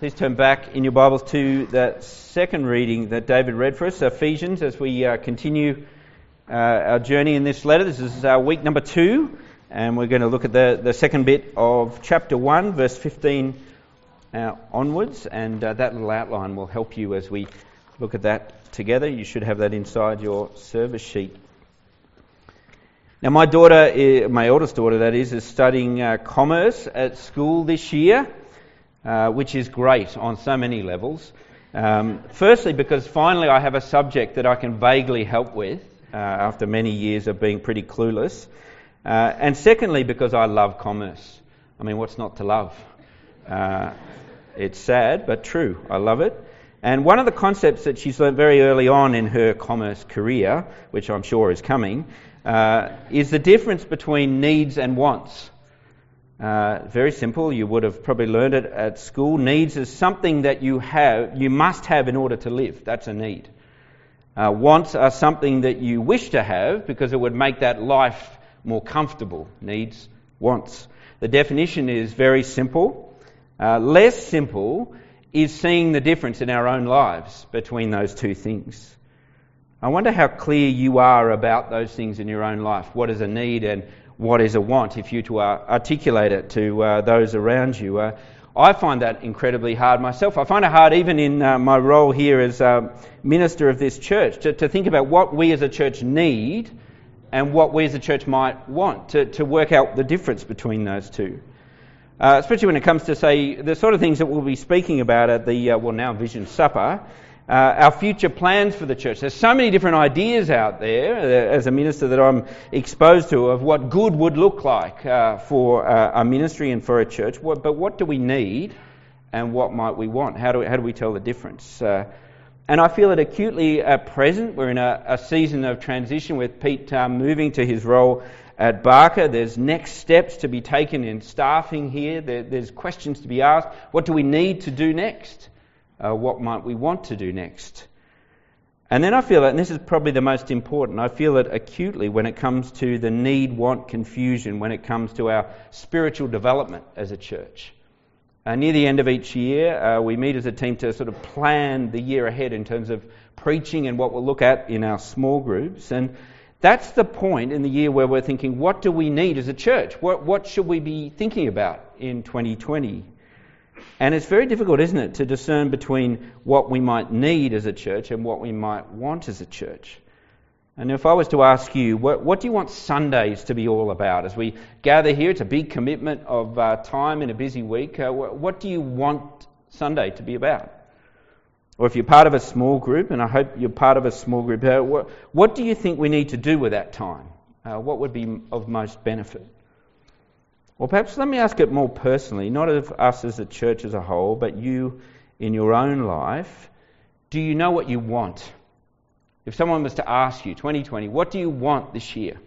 Please turn back in your Bibles to that second reading that David read for us, Ephesians, as we uh, continue uh, our journey in this letter. This is our week number two, and we're going to look at the, the second bit of chapter 1, verse 15 uh, onwards, and uh, that little outline will help you as we look at that together. You should have that inside your service sheet. Now, my daughter, my oldest daughter, that is, is studying uh, commerce at school this year. Uh, which is great on so many levels. Um, firstly, because finally I have a subject that I can vaguely help with uh, after many years of being pretty clueless. Uh, and secondly, because I love commerce. I mean, what's not to love? Uh, it's sad, but true. I love it. And one of the concepts that she's learned very early on in her commerce career, which I'm sure is coming, uh, is the difference between needs and wants. Uh, very simple. You would have probably learned it at school. Needs is something that you have, you must have in order to live. That's a need. Uh, wants are something that you wish to have because it would make that life more comfortable. Needs, wants. The definition is very simple. Uh, less simple is seeing the difference in our own lives between those two things. I wonder how clear you are about those things in your own life. What is a need and what is a want if you to uh, articulate it to uh, those around you. Uh, I find that incredibly hard myself. I find it hard even in uh, my role here as minister of this church to, to, think about what we as a church need and what we as a church might want, to, to work out the difference between those two. Uh, especially when it comes to, say, the sort of things that we'll be speaking about at the, uh, well, now Vision Supper uh, our future plans for the church. There's so many different ideas out there uh, as a minister that I'm exposed to of what good would look like uh, for uh, a ministry and for a church. But what do we need and what might we want? How do we, how do we tell the difference? Uh, and I feel it acutely at present. We're in a, a season of transition with Pete um, moving to his role at Barker. There's next steps to be taken in staffing here. There, there's questions to be asked. What do we need to do next? Uh, what might we want to do next? And then I feel that, and this is probably the most important, I feel it acutely when it comes to the need want confusion, when it comes to our spiritual development as a church. Uh, near the end of each year, uh, we meet as a team to sort of plan the year ahead in terms of preaching and what we'll look at in our small groups. And that's the point in the year where we're thinking, what do we need as a church? What, what should we be thinking about in 2020? And it's very difficult, isn't it, to discern between what we might need as a church and what we might want as a church. And if I was to ask you, what, what do you want Sundays to be all about? As we gather here, it's a big commitment of uh, time in a busy week. Uh, what, do you want Sunday to be about? Or if you're part of a small group, and I hope you're part of a small group, uh, what, what, do you think we need to do with that time? Uh, what would be of most benefit? Or perhaps let me ask it more personally, not of us as a church as a whole, but you in your own life. Do you know what you want? If someone was to ask you, 2020, what do you want this year?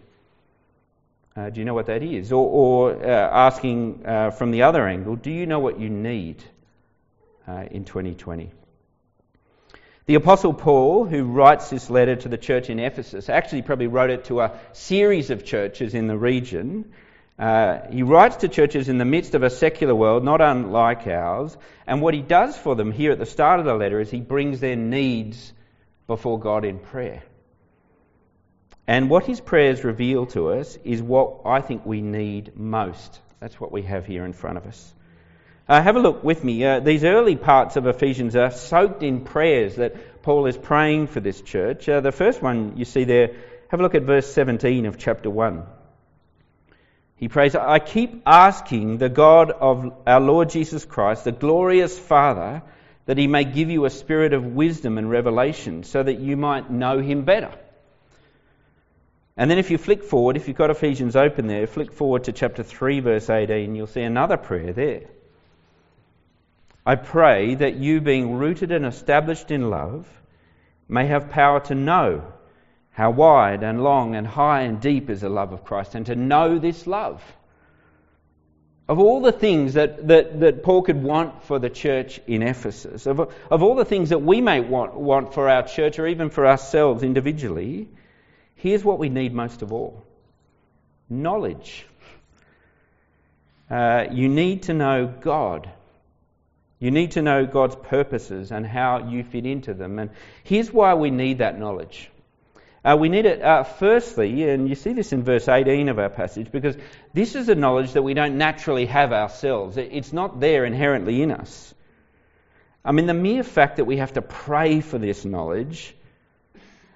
Uh, do you know what that is? Or, or uh, asking uh, from the other angle, do you know what you need uh, in 2020? The Apostle Paul, who writes this letter to the church in Ephesus, actually probably wrote it to a series of churches in the region. Uh, he writes to churches in the midst of a secular world, not unlike ours, and what he does for them here at the start of the letter is he brings their needs before God in prayer. And what his prayers reveal to us is what I think we need most. That's what we have here in front of us. Uh, have a look with me. Uh, these early parts of Ephesians are soaked in prayers that Paul is praying for this church. Uh, the first one you see there, have a look at verse 17 of chapter 1. He prays, I keep asking the God of our Lord Jesus Christ, the glorious Father, that he may give you a spirit of wisdom and revelation so that you might know him better. And then if you flick forward, if you've got Ephesians open there, flick forward to chapter 3, verse 18, you'll see another prayer there. I pray that you, being rooted and established in love, may have power to know how wide and long and high and deep is the love of Christ, and to know this love. Of all the things that, that, that Paul could want for the church in Ephesus, of, of all the things that we may want, want for our church or even for ourselves individually, here's what we need most of all knowledge. Uh, you need to know God. You need to know God's purposes and how you fit into them. And here's why we need that knowledge. Uh, we need it, uh, firstly, and you see this in verse 18 of our passage, because this is a knowledge that we don't naturally have ourselves. It's not there inherently in us. I mean, the mere fact that we have to pray for this knowledge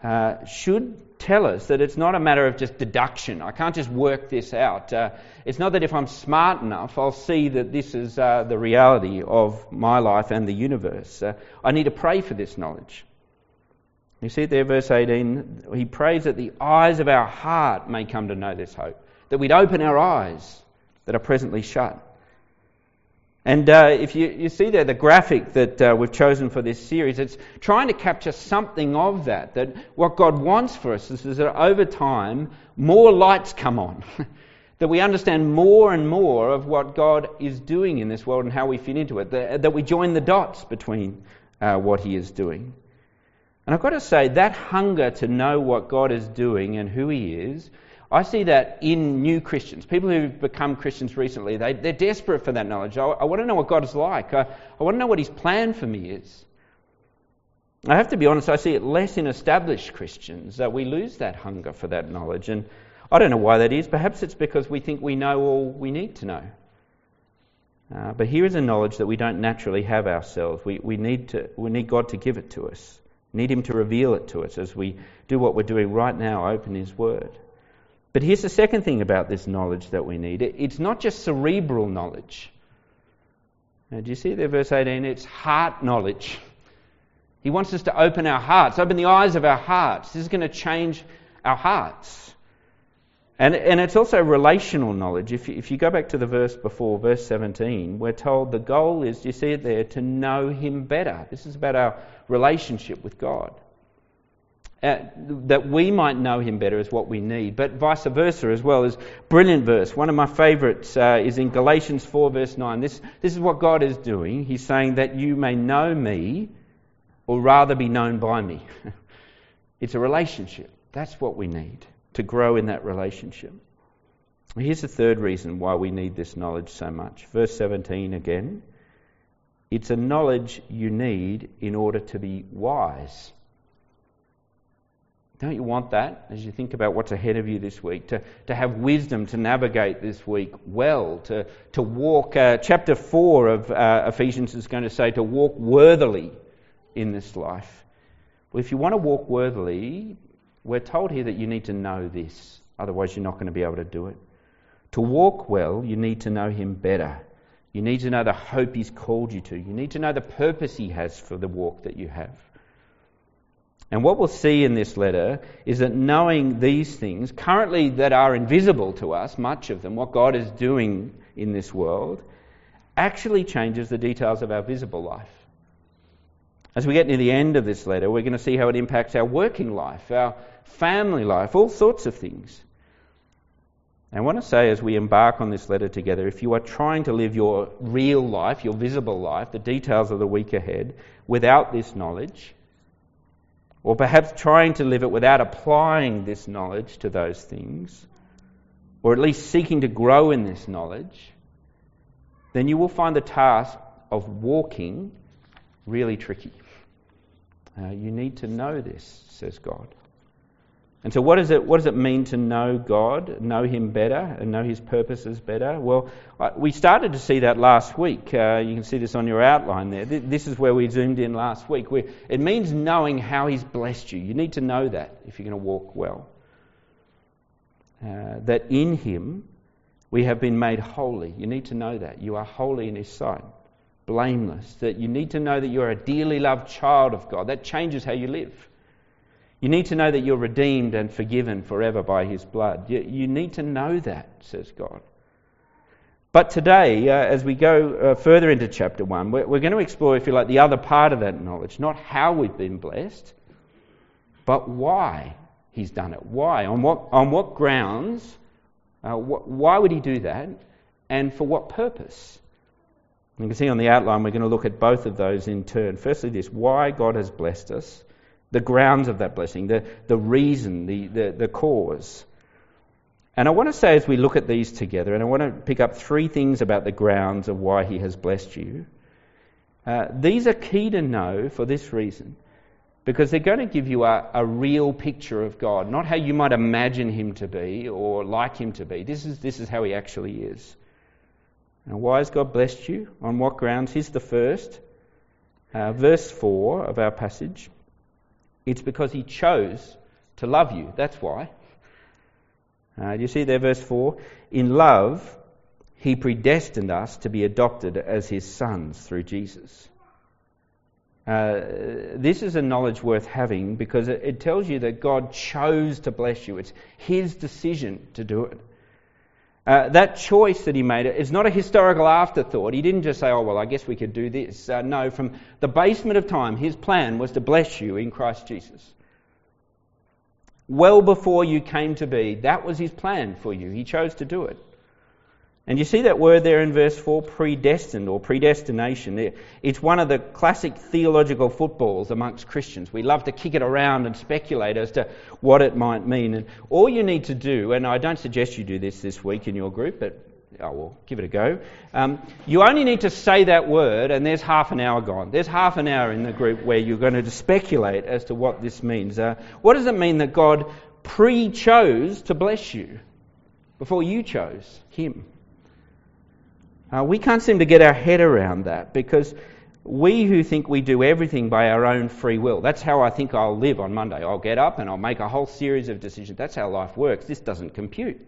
uh, should tell us that it's not a matter of just deduction. I can't just work this out. Uh, it's not that if I'm smart enough, I'll see that this is uh, the reality of my life and the universe. Uh, I need to pray for this knowledge. You see it there, verse 18. He prays that the eyes of our heart may come to know this hope, that we'd open our eyes that are presently shut. And uh, if you, you see there the graphic that uh, we've chosen for this series, it's trying to capture something of that. That what God wants for us is that over time, more lights come on. that we understand more and more of what God is doing in this world and how we fit into it. That, that we join the dots between uh, what He is doing. And I've got to say, that hunger to know what God is doing and who He is, I see that in new Christians, people who've become Christians recently. They, they're desperate for that knowledge. I, I want to know what God is like. I, I want to know what His plan for me is. I have to be honest, I see it less in established Christians that we lose that hunger for that knowledge. And I don't know why that is. Perhaps it's because we think we know all we need to know. Uh, but here is a knowledge that we don't naturally have ourselves. We, we, need to, we need God to give it to us. Need Him to reveal it to us as we do what we're doing right now, open His Word. But here's the second thing about this knowledge that we need it's not just cerebral knowledge. Now, do you see there, verse 18? It's heart knowledge. He wants us to open our hearts, open the eyes of our hearts. This is going to change our hearts. And, and it's also relational knowledge. If you, if you go back to the verse before, verse 17, we're told the goal is, you see it there, to know Him better. This is about our relationship with God. Uh, that we might know Him better is what we need, but vice versa as well is brilliant verse. One of my favourites uh, is in Galatians 4, verse 9. This, this is what God is doing. He's saying that you may know me, or rather be known by me. it's a relationship. That's what we need to grow in that relationship. Here's the third reason why we need this knowledge so much. Verse 17 again. It's a knowledge you need in order to be wise. Don't you want that as you think about what's ahead of you this week? To, to have wisdom to navigate this week well, to, to walk. Uh, chapter 4 of uh, Ephesians is going to say to walk worthily in this life. Well, if you want to walk worthily, we're told here that you need to know this, otherwise, you're not going to be able to do it. To walk well, you need to know Him better. You need to know the hope He's called you to. You need to know the purpose He has for the walk that you have. And what we'll see in this letter is that knowing these things, currently that are invisible to us, much of them, what God is doing in this world, actually changes the details of our visible life. As we get near the end of this letter, we're going to see how it impacts our working life, our family life, all sorts of things. I want to say as we embark on this letter together, if you are trying to live your real life, your visible life, the details of the week ahead, without this knowledge, or perhaps trying to live it without applying this knowledge to those things, or at least seeking to grow in this knowledge, then you will find the task of walking really tricky. Uh, you need to know this, says God. And so, what does, it, what does it mean to know God, know Him better, and know His purposes better? Well, we started to see that last week. Uh, you can see this on your outline there. This is where we zoomed in last week. We, it means knowing how He's blessed you. You need to know that if you're going to walk well. Uh, that in Him we have been made holy. You need to know that. You are holy in His sight, blameless. That you need to know that you're a dearly loved child of God. That changes how you live. You need to know that you're redeemed and forgiven forever by His blood. You, you need to know that, says God. But today, uh, as we go uh, further into chapter 1, we're, we're, going to explore, if you like, the other part of that knowledge. Not how we've been blessed, but why He's done it. Why? On what, on what grounds? Uh, wh- why would He do that? And for what purpose? You can see on the outline, we're going to look at both of those in turn. Firstly, this why God has blessed us the grounds of that blessing, the, the reason, the, the, the cause. And I want to say as we look at these together, and I want to pick up three things about the grounds of why He has blessed you. Uh, these are key to know for this reason because they're going to give you a, a, real picture of God, not how you might imagine Him to be or like Him to be. This is, this is how He actually is. Now, why has God blessed you? On what grounds? Here's the first. Uh, verse 4 of our passage. It's because He chose to love you. That's why. Uh, you see there, verse 4? In love, He predestined us to be adopted as His sons through Jesus. Uh, this is a knowledge worth having because it, it, tells you that God chose to bless you. It's His decision to do it. Uh, that choice that He made is not a historical afterthought. He didn't just say, oh, well, I guess we could do this. Uh, no, from the basement of time, His plan was to bless you in Christ Jesus. Well before you came to be, that was His plan for you. He chose to do it. And you see that word there in verse 4, predestined or predestination. It's one of the classic theological footballs amongst Christians. We love to kick it around and speculate as to what it might mean. And all you need to do, and I don't suggest you do this this week in your group, but I will give it a go. Um, you only need to say that word, and there's half an hour gone. There's half an hour in the group where you're going to speculate as to what this means. Uh, what does it mean that God pre chose to bless you before you chose Him? Uh, we can't seem to get our head around that because we who think we do everything by our own free will, that's how I think I'll live on Monday. I'll get up and I'll make a whole series of decisions. That's how life works. This doesn't compute.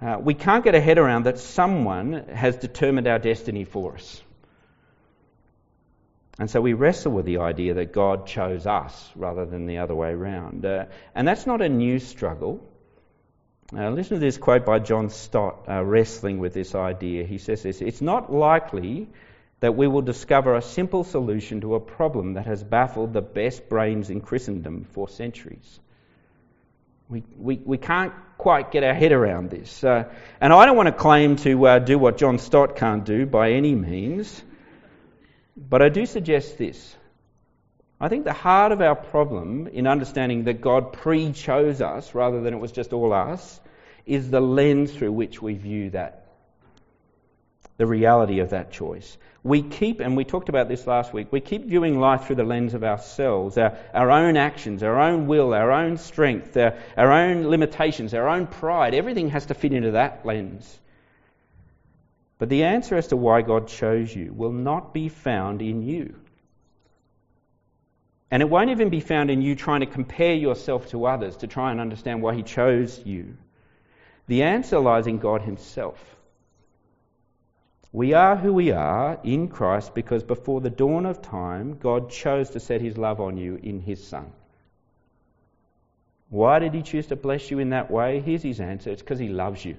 Uh, we can't get a head around that someone has determined our destiny for us. And so we wrestle with the idea that God chose us rather than the other way around. Uh, and that's not a new struggle. Uh, listen to this quote by John Stott, uh, wrestling with this idea. He says this It's not likely that we will discover a simple solution to a problem that has baffled the best brains in Christendom for centuries. We, we, we can't quite get our head around this. Uh, and I don't want to claim to uh, do what John Stott can't do by any means, but I do suggest this I think the heart of our problem in understanding that God pre chose us rather than it was just all us is the lens through which we view that, the reality of that choice. We keep, and we talked about this last week, we keep viewing life through the lens of ourselves, our, our own actions, our own will, our own strength, our, our own limitations, our own pride. Everything has to fit into that lens. But the answer as to why God chose you will not be found in you. And it won't even be found in you trying to compare yourself to others to try and understand why He chose you. The answer lies in God Himself. We are who we are in Christ because before the dawn of time, God chose to set His love on you in His Son. Why did He choose to bless you in that way? Here's His answer it's because He loves you.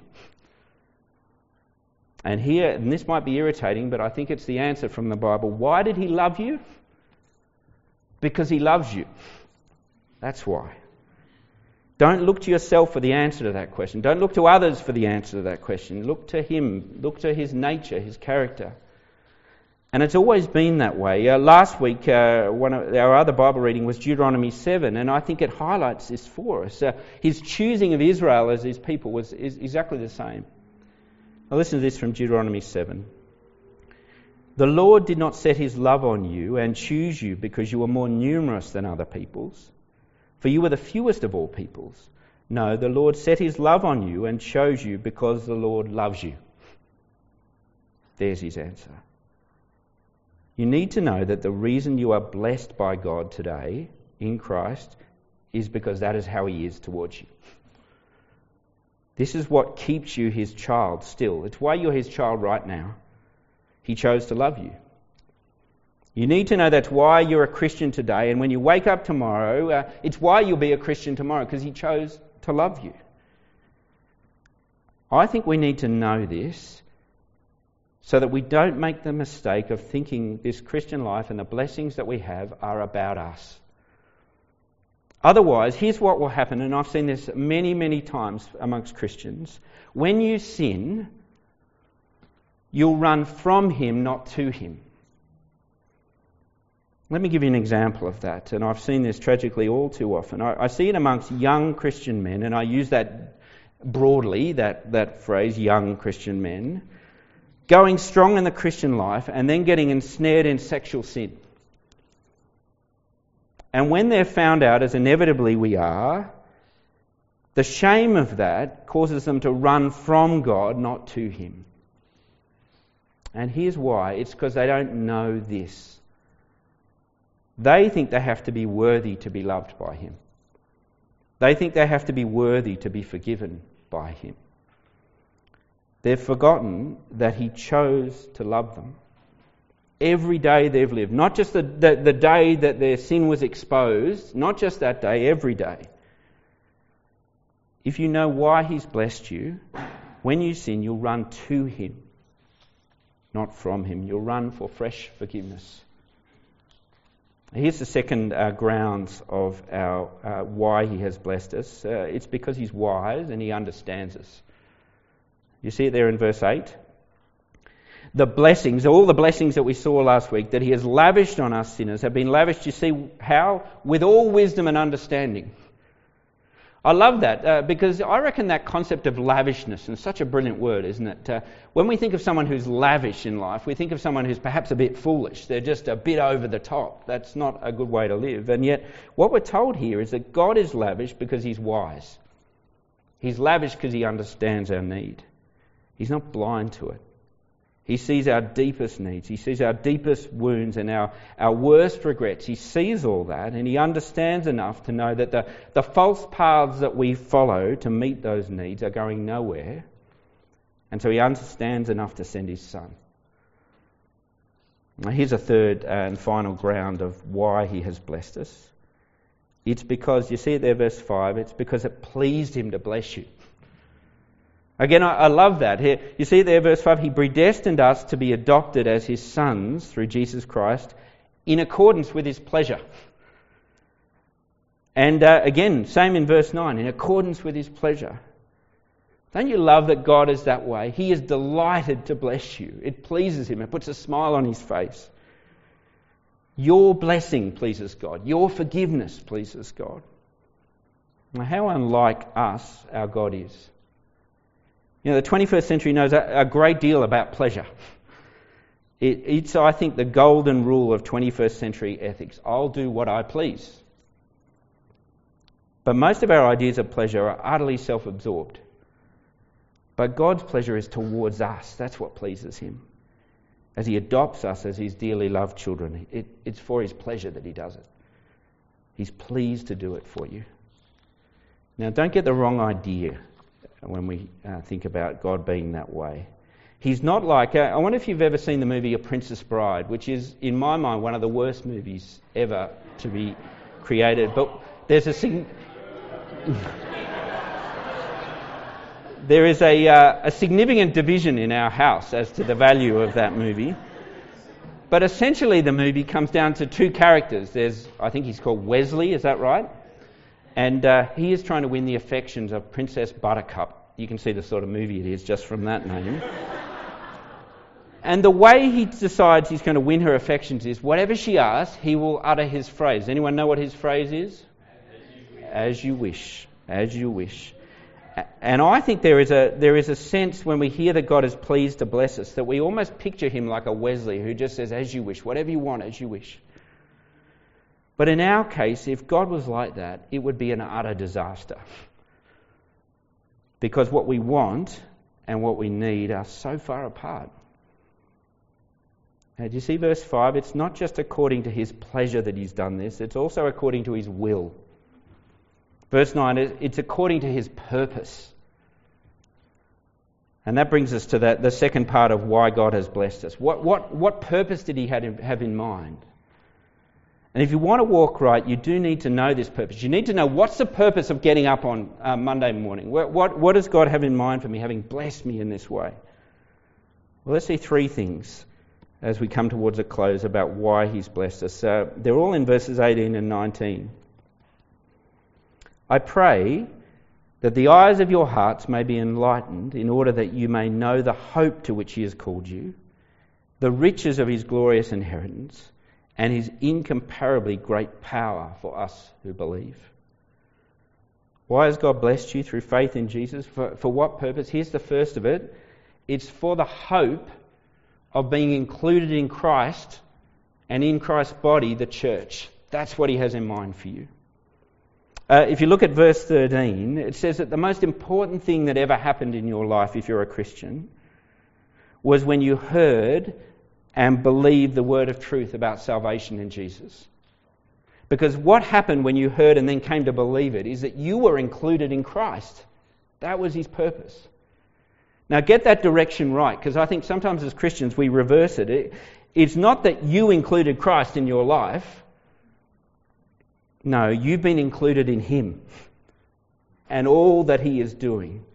And here, and this might be irritating, but I think it's the answer from the Bible. Why did He love you? Because he loves you. That's why. Don't look to yourself for the answer to that question. Don't look to others for the answer to that question. Look to him. Look to his nature, his character. And it's always been that way. Uh, last week, uh, one of our other Bible reading was Deuteronomy 7, and I think it highlights this for us. Uh, his choosing of Israel as his people was is exactly the same. Now, listen to this from Deuteronomy 7. The Lord did not set his love on you and choose you because you were more numerous than other peoples, for you were the fewest of all peoples. No, the Lord set his love on you and chose you because the Lord loves you. There's his answer. You need to know that the reason you are blessed by God today in Christ is because that is how he is towards you. This is what keeps you his child still. It's why you're his child right now. He chose to love you. You need to know that's why you're a Christian today, and when you wake up tomorrow, uh, it's why you'll be a Christian tomorrow, because He chose to love you. I think we need to know this so that we don't make the mistake of thinking this Christian life and the blessings that we have are about us. Otherwise, here's what will happen, and I've seen this many, many times amongst Christians. When you sin, You'll run from him, not to him. Let me give you an example of that, and I've seen this tragically all too often. I, I, see it amongst young Christian men, and I use that broadly, that, that phrase, young Christian men. going strong in the Christian life and then getting ensnared in sexual sin. And when they're found out, as inevitably we are, the shame of that causes them to run from God, not to Him. And here's why it's because they don't know this. They think they have to be worthy to be loved by Him, they think they have to be worthy to be forgiven by Him. They've forgotten that He chose to love them every day they've lived. Not just the, the, the, day that their sin was exposed, not just that day, every day. If you know why He's blessed you, when you sin, you'll run to Him, not from Him. You'll run for fresh forgiveness. Here's the second uh, grounds of our uh, why He has blessed us. Uh, it's because He's wise and He understands us. You see it there in verse 8 the blessings, all the blessings that we saw last week that He has lavished on us sinners have been lavished, you see, how? With all wisdom and understanding. I love that uh, because I reckon that concept of lavishness is such a brilliant word, isn't it? Uh, when we think of someone who's lavish in life, we think of someone who's perhaps a bit foolish. They're just a bit over the top. That's not a good way to live. And yet, what we're told here is that God is lavish because He's wise. He's lavish because He understands our need. He's not blind to it. He sees our deepest needs. He sees our deepest wounds and our, our worst regrets. He sees all that and he understands enough to know that the, the false paths that we follow to meet those needs are going nowhere. And so he understands enough to send his son. Now, here's a third and final ground of why he has blessed us. It's because, you see it there, verse 5, it's because it pleased him to bless you. Again, I, love that. Here, you see there, verse 5, He predestined us to be adopted as His sons through Jesus Christ in accordance with His pleasure. And uh, again, same in verse 9, in accordance with His pleasure. Don't you love that God is that way? He is delighted to bless you. It pleases Him, it puts a smile on His face. Your blessing pleases God, your forgiveness pleases God. Now, how unlike us our God is. You know, the 21st century knows a, a great deal about pleasure. It, it's, I think, the golden rule of 21st century ethics. I'll do what I please. But most of our ideas of pleasure are utterly self absorbed. But God's pleasure is towards us. That's what pleases Him. As He adopts us as His dearly loved children, it, it's for His pleasure that He does it. He's pleased to do it for you. Now, don't get the wrong idea when we uh, think about God being that way. He's not like, uh, I wonder if you've ever seen the movie A Princess Bride, which is, in my mind, one of the worst movies ever to be created. But there's a. There is a, uh, a significant division in our house as to the value of that movie. But essentially, the movie comes down to two characters. There's, I think he's called Westley, is that right? And uh, he is trying to win the affections of Princess Buttercup. You can see the sort of movie it is just from that name. and the way he decides he's going to win her affections is whatever she asks, he will utter his phrase. Anyone know what his phrase is? As you wish. As you wish. And I think there is, a, there is a sense when we hear that God is pleased to bless us that we almost picture him like a Westley who just says, as you wish, whatever you want, as you wish. But in our case, if God was like that, it would be an utter disaster. Because what we want and what we need are so far apart. Now, do you see verse 5? It's not just according to his pleasure that he's done this, it's also according to his will. Verse 9, it's according to his purpose. And that brings us to that, the second part of why God has blessed us. What, what, what purpose did he have in mind? And if you want to walk right, you do need to know this purpose. You need to know what's the purpose of getting up on uh, Monday morning? What, what, what, does God have in mind for me, having blessed me in this way? Well, let's see three things as we come towards a close about why He's blessed us. Uh, they're all in verses 18 and 19. I pray that the eyes of your hearts may be enlightened in order that you may know the hope to which He has called you, the riches of His glorious inheritance and his incomparably great power for us who believe. Why has God blessed you through faith in Jesus? For, for what purpose? Here's the first of it it's for the hope of being included in Christ and in Christ's body, the church. That's what he has in mind for you. Uh, if you look at verse 13, it says that the most important thing that ever happened in your life, if you're a Christian, was when you heard and believe the word of truth about salvation in Jesus. Because what happened when you heard and then came to believe it is that you were included in Christ. That was his purpose. Now, get that direction right, because I think sometimes as Christians we reverse it. It's not that you included Christ in your life. No, you've been included in him and all that he is doing.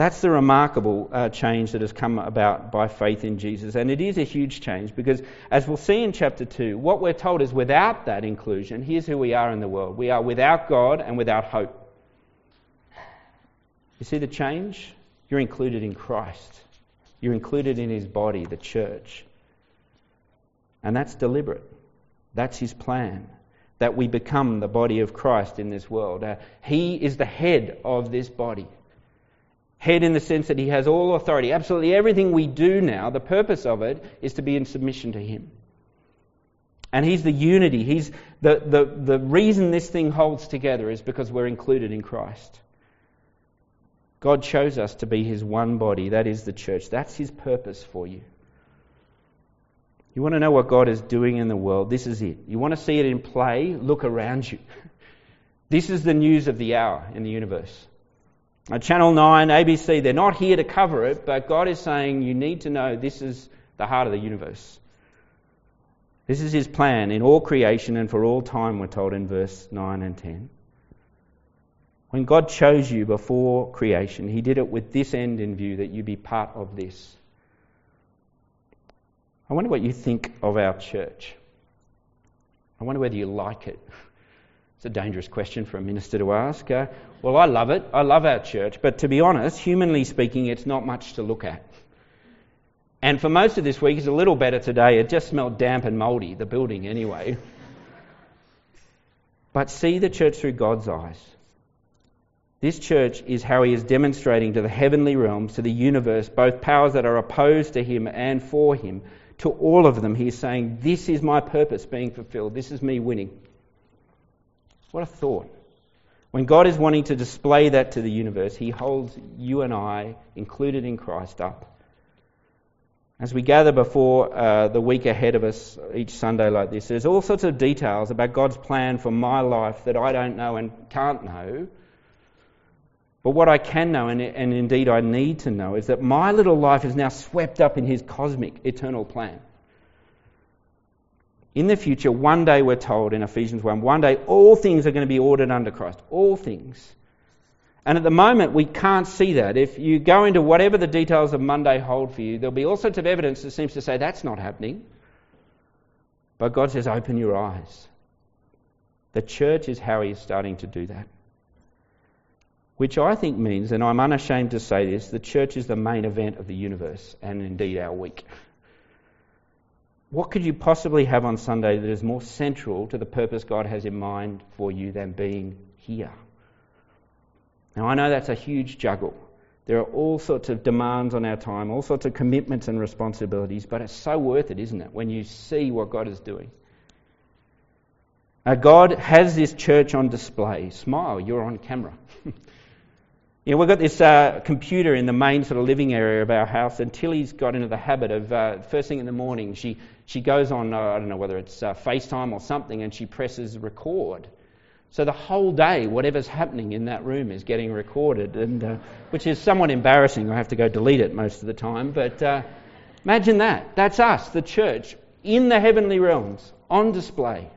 That's the remarkable uh, change that has come about by faith in Jesus. And it is a huge change because, as we'll see in chapter 2, what we're told is without that inclusion, here's who we are in the world. We are without God and without hope. You see the change? You're included in Christ, you're included in his body, the church. And that's deliberate. That's his plan. That we become the body of Christ in this world. Uh, he is the head of this body. Head in the sense that he has all authority. Absolutely everything we do now, the purpose of it is to be in submission to him. And he's the unity. He's the, the, the reason this thing holds together is because we're included in Christ. God chose us to be his one body, that is the church. That's his purpose for you. You want to know what God is doing in the world? This is it. You want to see it in play? Look around you. This is the news of the hour in the universe. Uh, Channel 9, ABC, they're not here to cover it, but God is saying you need to know this is the heart of the universe. This is His plan in all creation and for all time, we're told in verse 9 and 10. When God chose you before creation, He did it with this end in view that you be part of this. I wonder what you think of our church. I wonder whether you like it. It's a dangerous question for a minister to ask. Uh, well, I love it. I love our church. But to be honest, humanly speaking, it's not much to look at. And for most of this week, it's a little better today. It just smelled damp and mouldy, the building anyway. but see the church through God's eyes. This church is how he is demonstrating to the heavenly realms, to the universe, both powers that are opposed to him and for him. To all of them, he is saying, This is my purpose being fulfilled. This is me winning. What a thought. When God is wanting to display that to the universe, He holds you and I, included in Christ, up. As we gather before uh, the week ahead of us each Sunday like this, there's all sorts of details about God's plan for my life that I don't know and can't know. But what I can know, and, and indeed I need to know, is that my little life is now swept up in His cosmic, eternal plan. In the future, one day we're told in Ephesians 1, one day all things are going to be ordered under Christ. All things. And at the moment, we can't see that. If you go into whatever the details of Monday hold for you, there'll be all sorts of evidence that seems to say that's not happening. But God says, open your eyes. The church is how He is starting to do that. Which I think means, and I'm unashamed to say this, the church is the main event of the universe and indeed our week. What could you possibly have on Sunday that is more central to the purpose God has in mind for you than being here? Now, I know that's a huge juggle. There are all sorts of demands on our time, all sorts of commitments and responsibilities, but it's so worth it, isn't it, when you see what God is doing? Now, God has this church on display. Smile, you're on camera. You know, we've got this uh, computer in the main sort of living area of our house, and Tilly's got into the habit of uh, first thing in the morning, she, she goes on, uh, I don't know whether it's uh, FaceTime or something, and she presses record. So the whole day, whatever's happening in that room is getting recorded, and uh, which is somewhat embarrassing. I have to go delete it most of the time. But uh, imagine that. That's us, the church, in the heavenly realms, on display,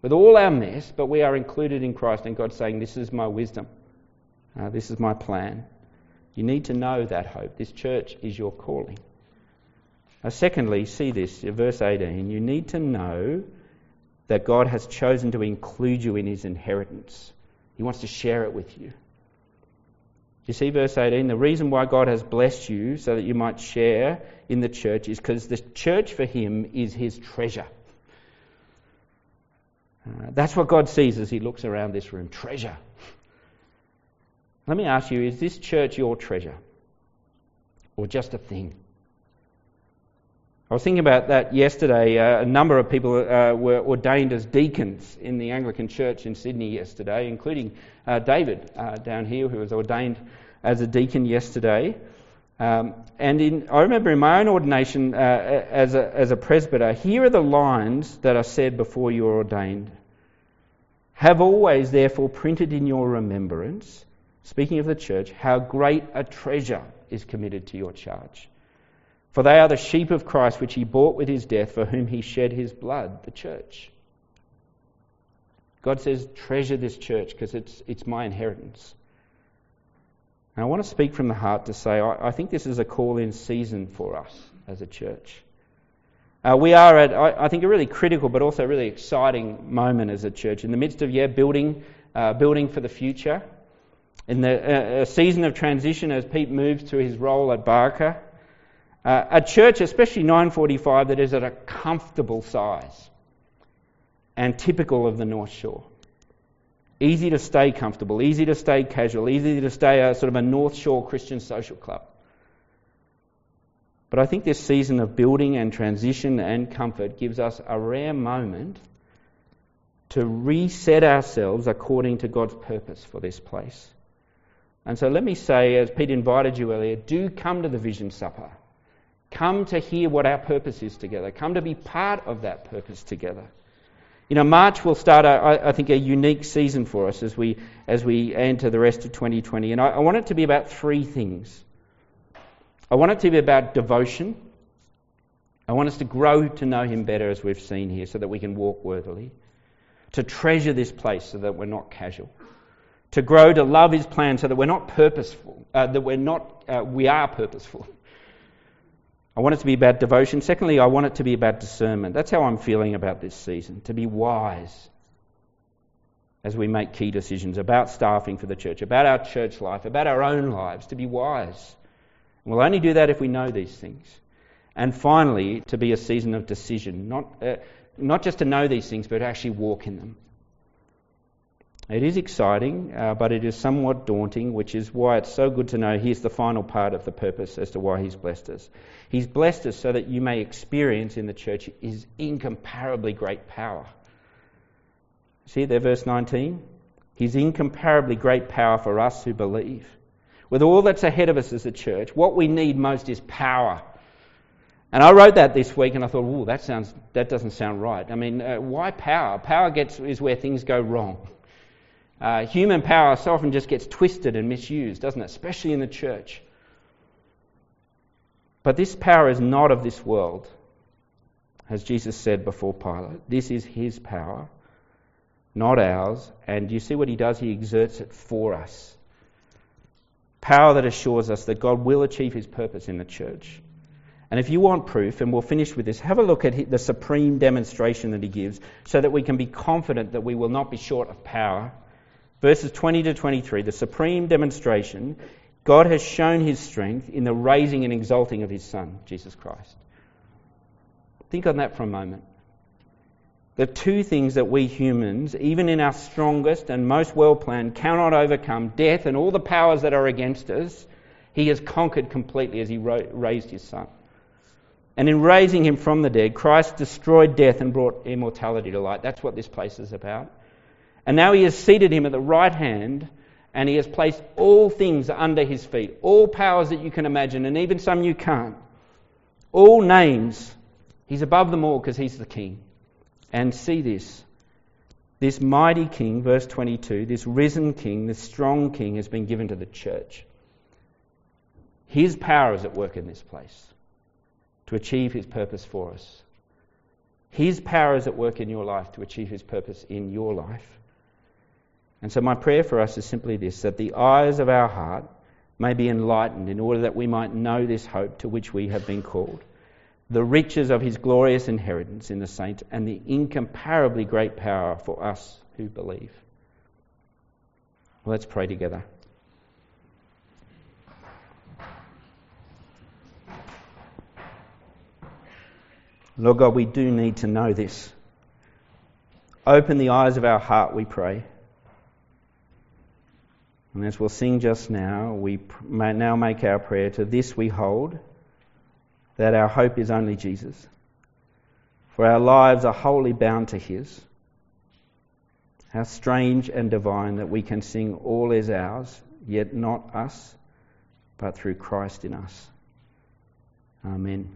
with all our mess, but we are included in Christ, and God saying, This is my wisdom. Uh, this is my plan. You need to know that hope. This church is your calling. Uh, secondly, see this, verse 18. You need to know that God has chosen to include you in his inheritance. He wants to share it with you. You see, verse 18, the reason why God has blessed you so that you might share in the church is because the church for him is his treasure. Uh, that's what God sees as he looks around this room treasure. Let me ask you is this church your treasure? Or just a thing? I was thinking about that yesterday. Uh, a number of people uh, were ordained as deacons in the Anglican Church in Sydney yesterday, including uh, David uh, down here, who was ordained as a deacon yesterday. Um, and in, I remember in my own ordination uh, as, a, as a presbyter, here are the lines that are said before you're ordained. Have always, therefore, printed in your remembrance, speaking of the church, how great a treasure is committed to your charge for they are the sheep of Christ which he bought with his death, for whom he shed his blood, the church. God says, treasure this church because it's, it's my inheritance. And I want to speak from the heart to say, I, I think this is a call in season for us as a church. Uh, we are at, I, I, think, a really critical but also really exciting moment as a church. In the midst of, yeah, building, uh, building for the future. In the uh, a season of transition as Pete moves to his role at Barker. Uh, a church, especially 945, that is at a comfortable size and typical of the North Shore. Easy to stay comfortable, easy to stay casual, easy to stay a sort of a North Shore Christian social club. But I think this season of building and transition and comfort gives us a rare moment to reset ourselves according to God's purpose for this place. And so let me say, as Pete invited you earlier, do come to the Vision Supper. Come to hear what our purpose is together. Come to be part of that purpose together. You know, March will start, a, I think, a unique season for us as we, as we enter the rest of 2020. And I, I want it to be about three things. I want it to be about devotion. I want us to grow to know Him better, as we've seen here, so that we can walk worthily. To treasure this place so that we're not casual. To grow to love His plan so that we're not purposeful, uh, that we're not, uh, we are purposeful. I want it to be about devotion. Secondly, I want it to be about discernment. That's how I'm feeling about this season, to be wise as we make key decisions about staffing for the church, about our church life, about our own lives, to be wise. And we'll only do that if we know these things. And finally, to be a season of decision, not, uh, not just to know these things, but actually walk in them. It is exciting, uh, but it is somewhat daunting, which is why it's so good to know here's the final part of the purpose as to why He's blessed us. He's blessed us so that you may experience in the church His incomparably great power. See there, verse 19? His incomparably great power for us who believe. With all that's ahead of us as a church, what we need most is power. And I wrote that this week and I thought, oh, that, sounds, that doesn't sound right. I mean, uh, why power? Power gets, is where things go wrong. Uh, human power so often just gets twisted and misused, doesn't it? Especially in the church. But this power is not of this world, as Jesus said before Pilate. This is his power, not ours. And you see what he does? He exerts it for us. Power that assures us that God will achieve his purpose in the church. And if you want proof, and we'll finish with this, have a look at the supreme demonstration that he gives so that we can be confident that we will not be short of power. Verses 20 to 23, the supreme demonstration God has shown his strength in the raising and exalting of his Son, Jesus Christ. Think on that for a moment. The two things that we humans, even in our strongest and most well planned, cannot overcome death and all the powers that are against us, he has conquered completely as he raised his Son. And in raising him from the dead, Christ destroyed death and brought immortality to light. That's what this place is about. And now he has seated him at the right hand and he has placed all things under his feet, all powers that you can imagine, and even some you can't. All names. He's above them all because he's the king. And see this. This mighty king, verse 22, this risen king, this strong king has been given to the church. His power is at work in this place to achieve his purpose for us. His power is at work in your life to achieve his purpose in your life. And so, my prayer for us is simply this that the eyes of our heart may be enlightened in order that we might know this hope to which we have been called, the riches of his glorious inheritance in the saints, and the incomparably great power for us who believe. Let's pray together. Lord God, we do need to know this. Open the eyes of our heart, we pray. And as we'll sing just now, we now make our prayer to this we hold, that our hope is only Jesus. For our lives are wholly bound to His. How strange and divine that we can sing, All is ours, yet not us, but through Christ in us. Amen.